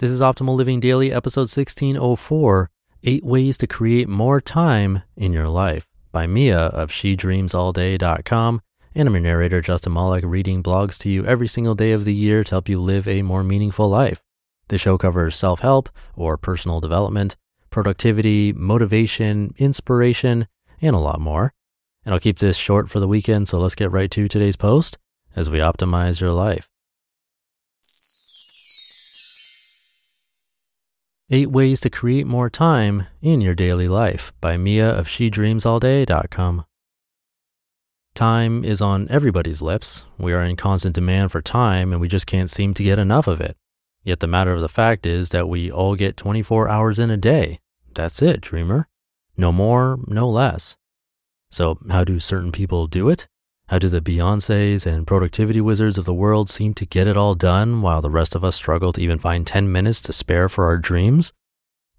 This is Optimal Living Daily, episode 1604 Eight Ways to Create More Time in Your Life by Mia of SheDreamsAllDay.com. And I'm your narrator, Justin Malik, reading blogs to you every single day of the year to help you live a more meaningful life. The show covers self help or personal development, productivity, motivation, inspiration, and a lot more. And I'll keep this short for the weekend, so let's get right to today's post as we optimize your life. Eight Ways to Create More Time in Your Daily Life by Mia of SheDreamsAllDay.com. Time is on everybody's lips. We are in constant demand for time and we just can't seem to get enough of it. Yet the matter of the fact is that we all get 24 hours in a day. That's it, dreamer. No more, no less. So, how do certain people do it? How do the Beyoncés and productivity wizards of the world seem to get it all done while the rest of us struggle to even find 10 minutes to spare for our dreams?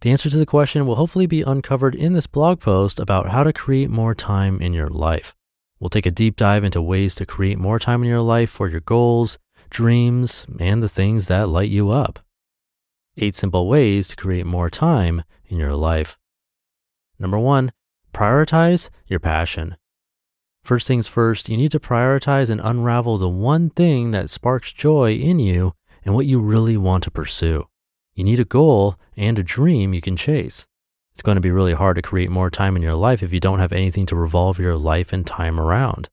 The answer to the question will hopefully be uncovered in this blog post about how to create more time in your life. We'll take a deep dive into ways to create more time in your life for your goals, dreams, and the things that light you up. Eight simple ways to create more time in your life. Number one, prioritize your passion. First things first, you need to prioritize and unravel the one thing that sparks joy in you and what you really want to pursue. You need a goal and a dream you can chase. It's going to be really hard to create more time in your life if you don't have anything to revolve your life and time around.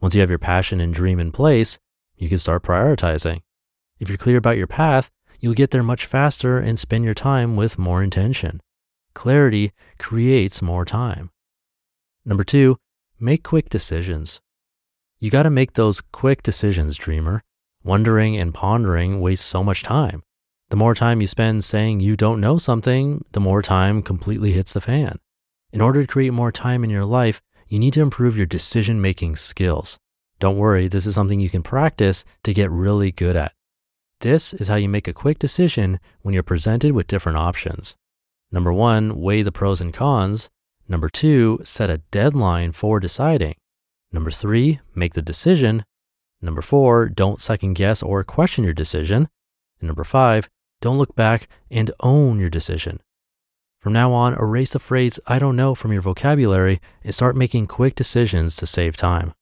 Once you have your passion and dream in place, you can start prioritizing. If you're clear about your path, you'll get there much faster and spend your time with more intention. Clarity creates more time. Number two, Make quick decisions. You got to make those quick decisions, dreamer. Wondering and pondering wastes so much time. The more time you spend saying you don't know something, the more time completely hits the fan. In order to create more time in your life, you need to improve your decision making skills. Don't worry, this is something you can practice to get really good at. This is how you make a quick decision when you're presented with different options. Number one, weigh the pros and cons. Number two, set a deadline for deciding. Number three, make the decision. Number four, don't second guess or question your decision. And number five, don't look back and own your decision. From now on, erase the phrase I don't know from your vocabulary and start making quick decisions to save time.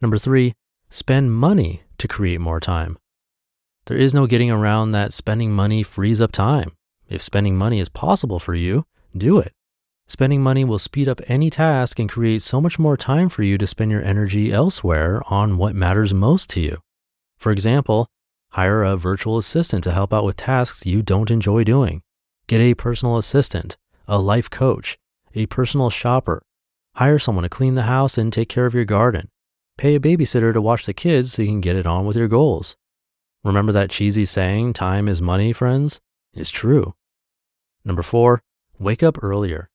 Number three, spend money to create more time. There is no getting around that spending money frees up time. If spending money is possible for you, do it. Spending money will speed up any task and create so much more time for you to spend your energy elsewhere on what matters most to you. For example, hire a virtual assistant to help out with tasks you don't enjoy doing. Get a personal assistant, a life coach, a personal shopper. Hire someone to clean the house and take care of your garden. Pay a babysitter to watch the kids so you can get it on with your goals. Remember that cheesy saying, time is money, friends? It's true. Number four, wake up earlier.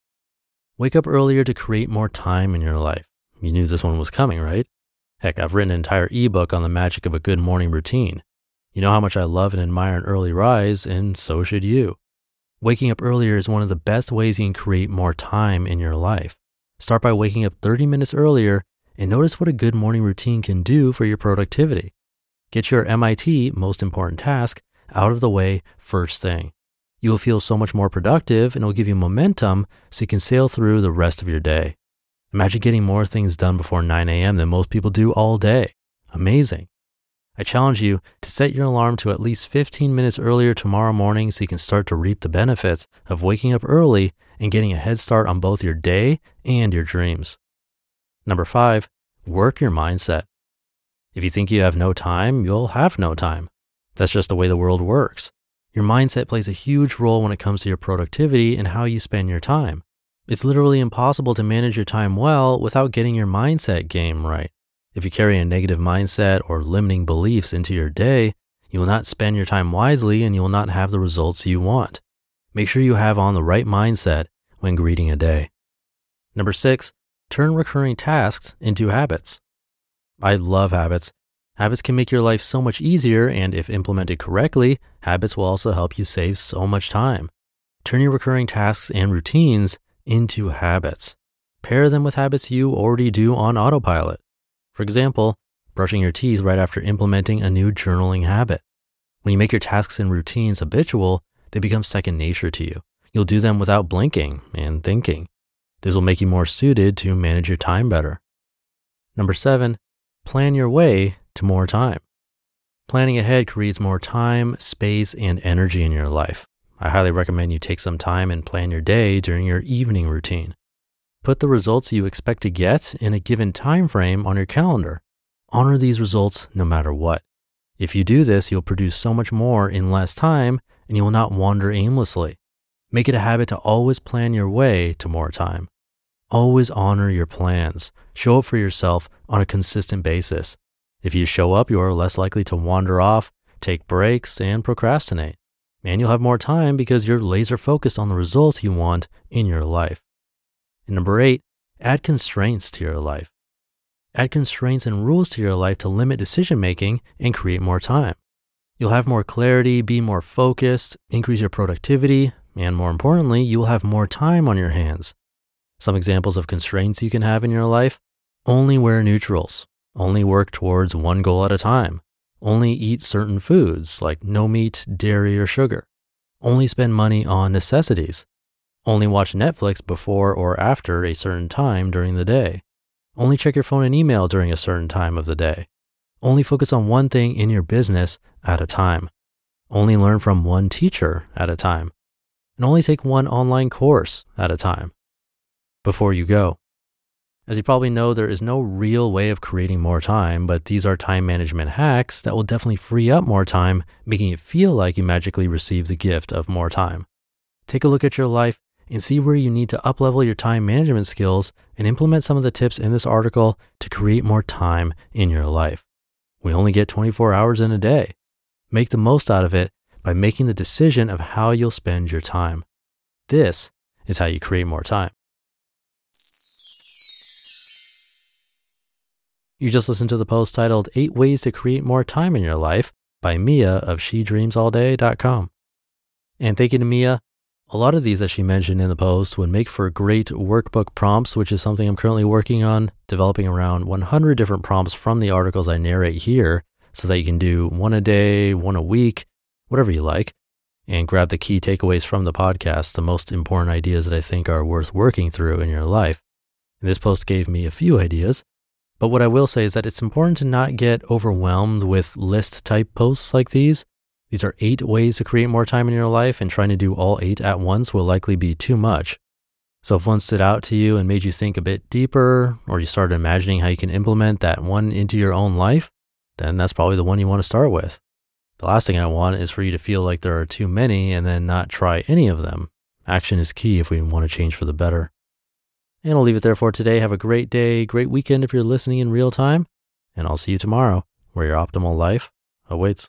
Wake up earlier to create more time in your life. You knew this one was coming, right? Heck, I've written an entire ebook on the magic of a good morning routine. You know how much I love and admire an early rise, and so should you. Waking up earlier is one of the best ways you can create more time in your life. Start by waking up 30 minutes earlier and notice what a good morning routine can do for your productivity. Get your MIT, most important task, out of the way first thing you will feel so much more productive and it will give you momentum so you can sail through the rest of your day. Imagine getting more things done before 9 a.m. than most people do all day. Amazing. I challenge you to set your alarm to at least 15 minutes earlier tomorrow morning so you can start to reap the benefits of waking up early and getting a head start on both your day and your dreams. Number five, work your mindset. If you think you have no time, you'll have no time. That's just the way the world works. Your mindset plays a huge role when it comes to your productivity and how you spend your time. It's literally impossible to manage your time well without getting your mindset game right. If you carry a negative mindset or limiting beliefs into your day, you will not spend your time wisely and you will not have the results you want. Make sure you have on the right mindset when greeting a day. Number six, turn recurring tasks into habits. I love habits. Habits can make your life so much easier, and if implemented correctly, habits will also help you save so much time. Turn your recurring tasks and routines into habits. Pair them with habits you already do on autopilot. For example, brushing your teeth right after implementing a new journaling habit. When you make your tasks and routines habitual, they become second nature to you. You'll do them without blinking and thinking. This will make you more suited to manage your time better. Number seven, plan your way to more time. Planning ahead creates more time, space, and energy in your life. I highly recommend you take some time and plan your day during your evening routine. Put the results you expect to get in a given time frame on your calendar. Honor these results no matter what. If you do this, you'll produce so much more in less time and you will not wander aimlessly. Make it a habit to always plan your way to more time. Always honor your plans. Show up for yourself on a consistent basis. If you show up, you are less likely to wander off, take breaks, and procrastinate. And you'll have more time because you're laser focused on the results you want in your life. And number eight, add constraints to your life. Add constraints and rules to your life to limit decision making and create more time. You'll have more clarity, be more focused, increase your productivity, and more importantly, you will have more time on your hands. Some examples of constraints you can have in your life only wear neutrals, only work towards one goal at a time, only eat certain foods like no meat, dairy, or sugar, only spend money on necessities, only watch Netflix before or after a certain time during the day. Only check your phone and email during a certain time of the day. Only focus on one thing in your business at a time. Only learn from one teacher at a time. And only take one online course at a time. Before you go. As you probably know, there is no real way of creating more time, but these are time management hacks that will definitely free up more time, making it feel like you magically receive the gift of more time. Take a look at your life and see where you need to uplevel your time management skills and implement some of the tips in this article to create more time in your life. We only get 24 hours in a day. Make the most out of it by making the decision of how you'll spend your time. This is how you create more time. You just listened to the post titled Eight Ways to Create More Time in Your Life by Mia of SheDreamsAllDay.com. And thank you to Mia a lot of these that she mentioned in the post would make for great workbook prompts, which is something I'm currently working on, developing around 100 different prompts from the articles I narrate here so that you can do one a day, one a week, whatever you like, and grab the key takeaways from the podcast, the most important ideas that I think are worth working through in your life. And this post gave me a few ideas, but what I will say is that it's important to not get overwhelmed with list type posts like these these are eight ways to create more time in your life, and trying to do all eight at once will likely be too much. So, if one stood out to you and made you think a bit deeper, or you started imagining how you can implement that one into your own life, then that's probably the one you want to start with. The last thing I want is for you to feel like there are too many and then not try any of them. Action is key if we want to change for the better. And I'll leave it there for today. Have a great day, great weekend if you're listening in real time, and I'll see you tomorrow where your optimal life awaits.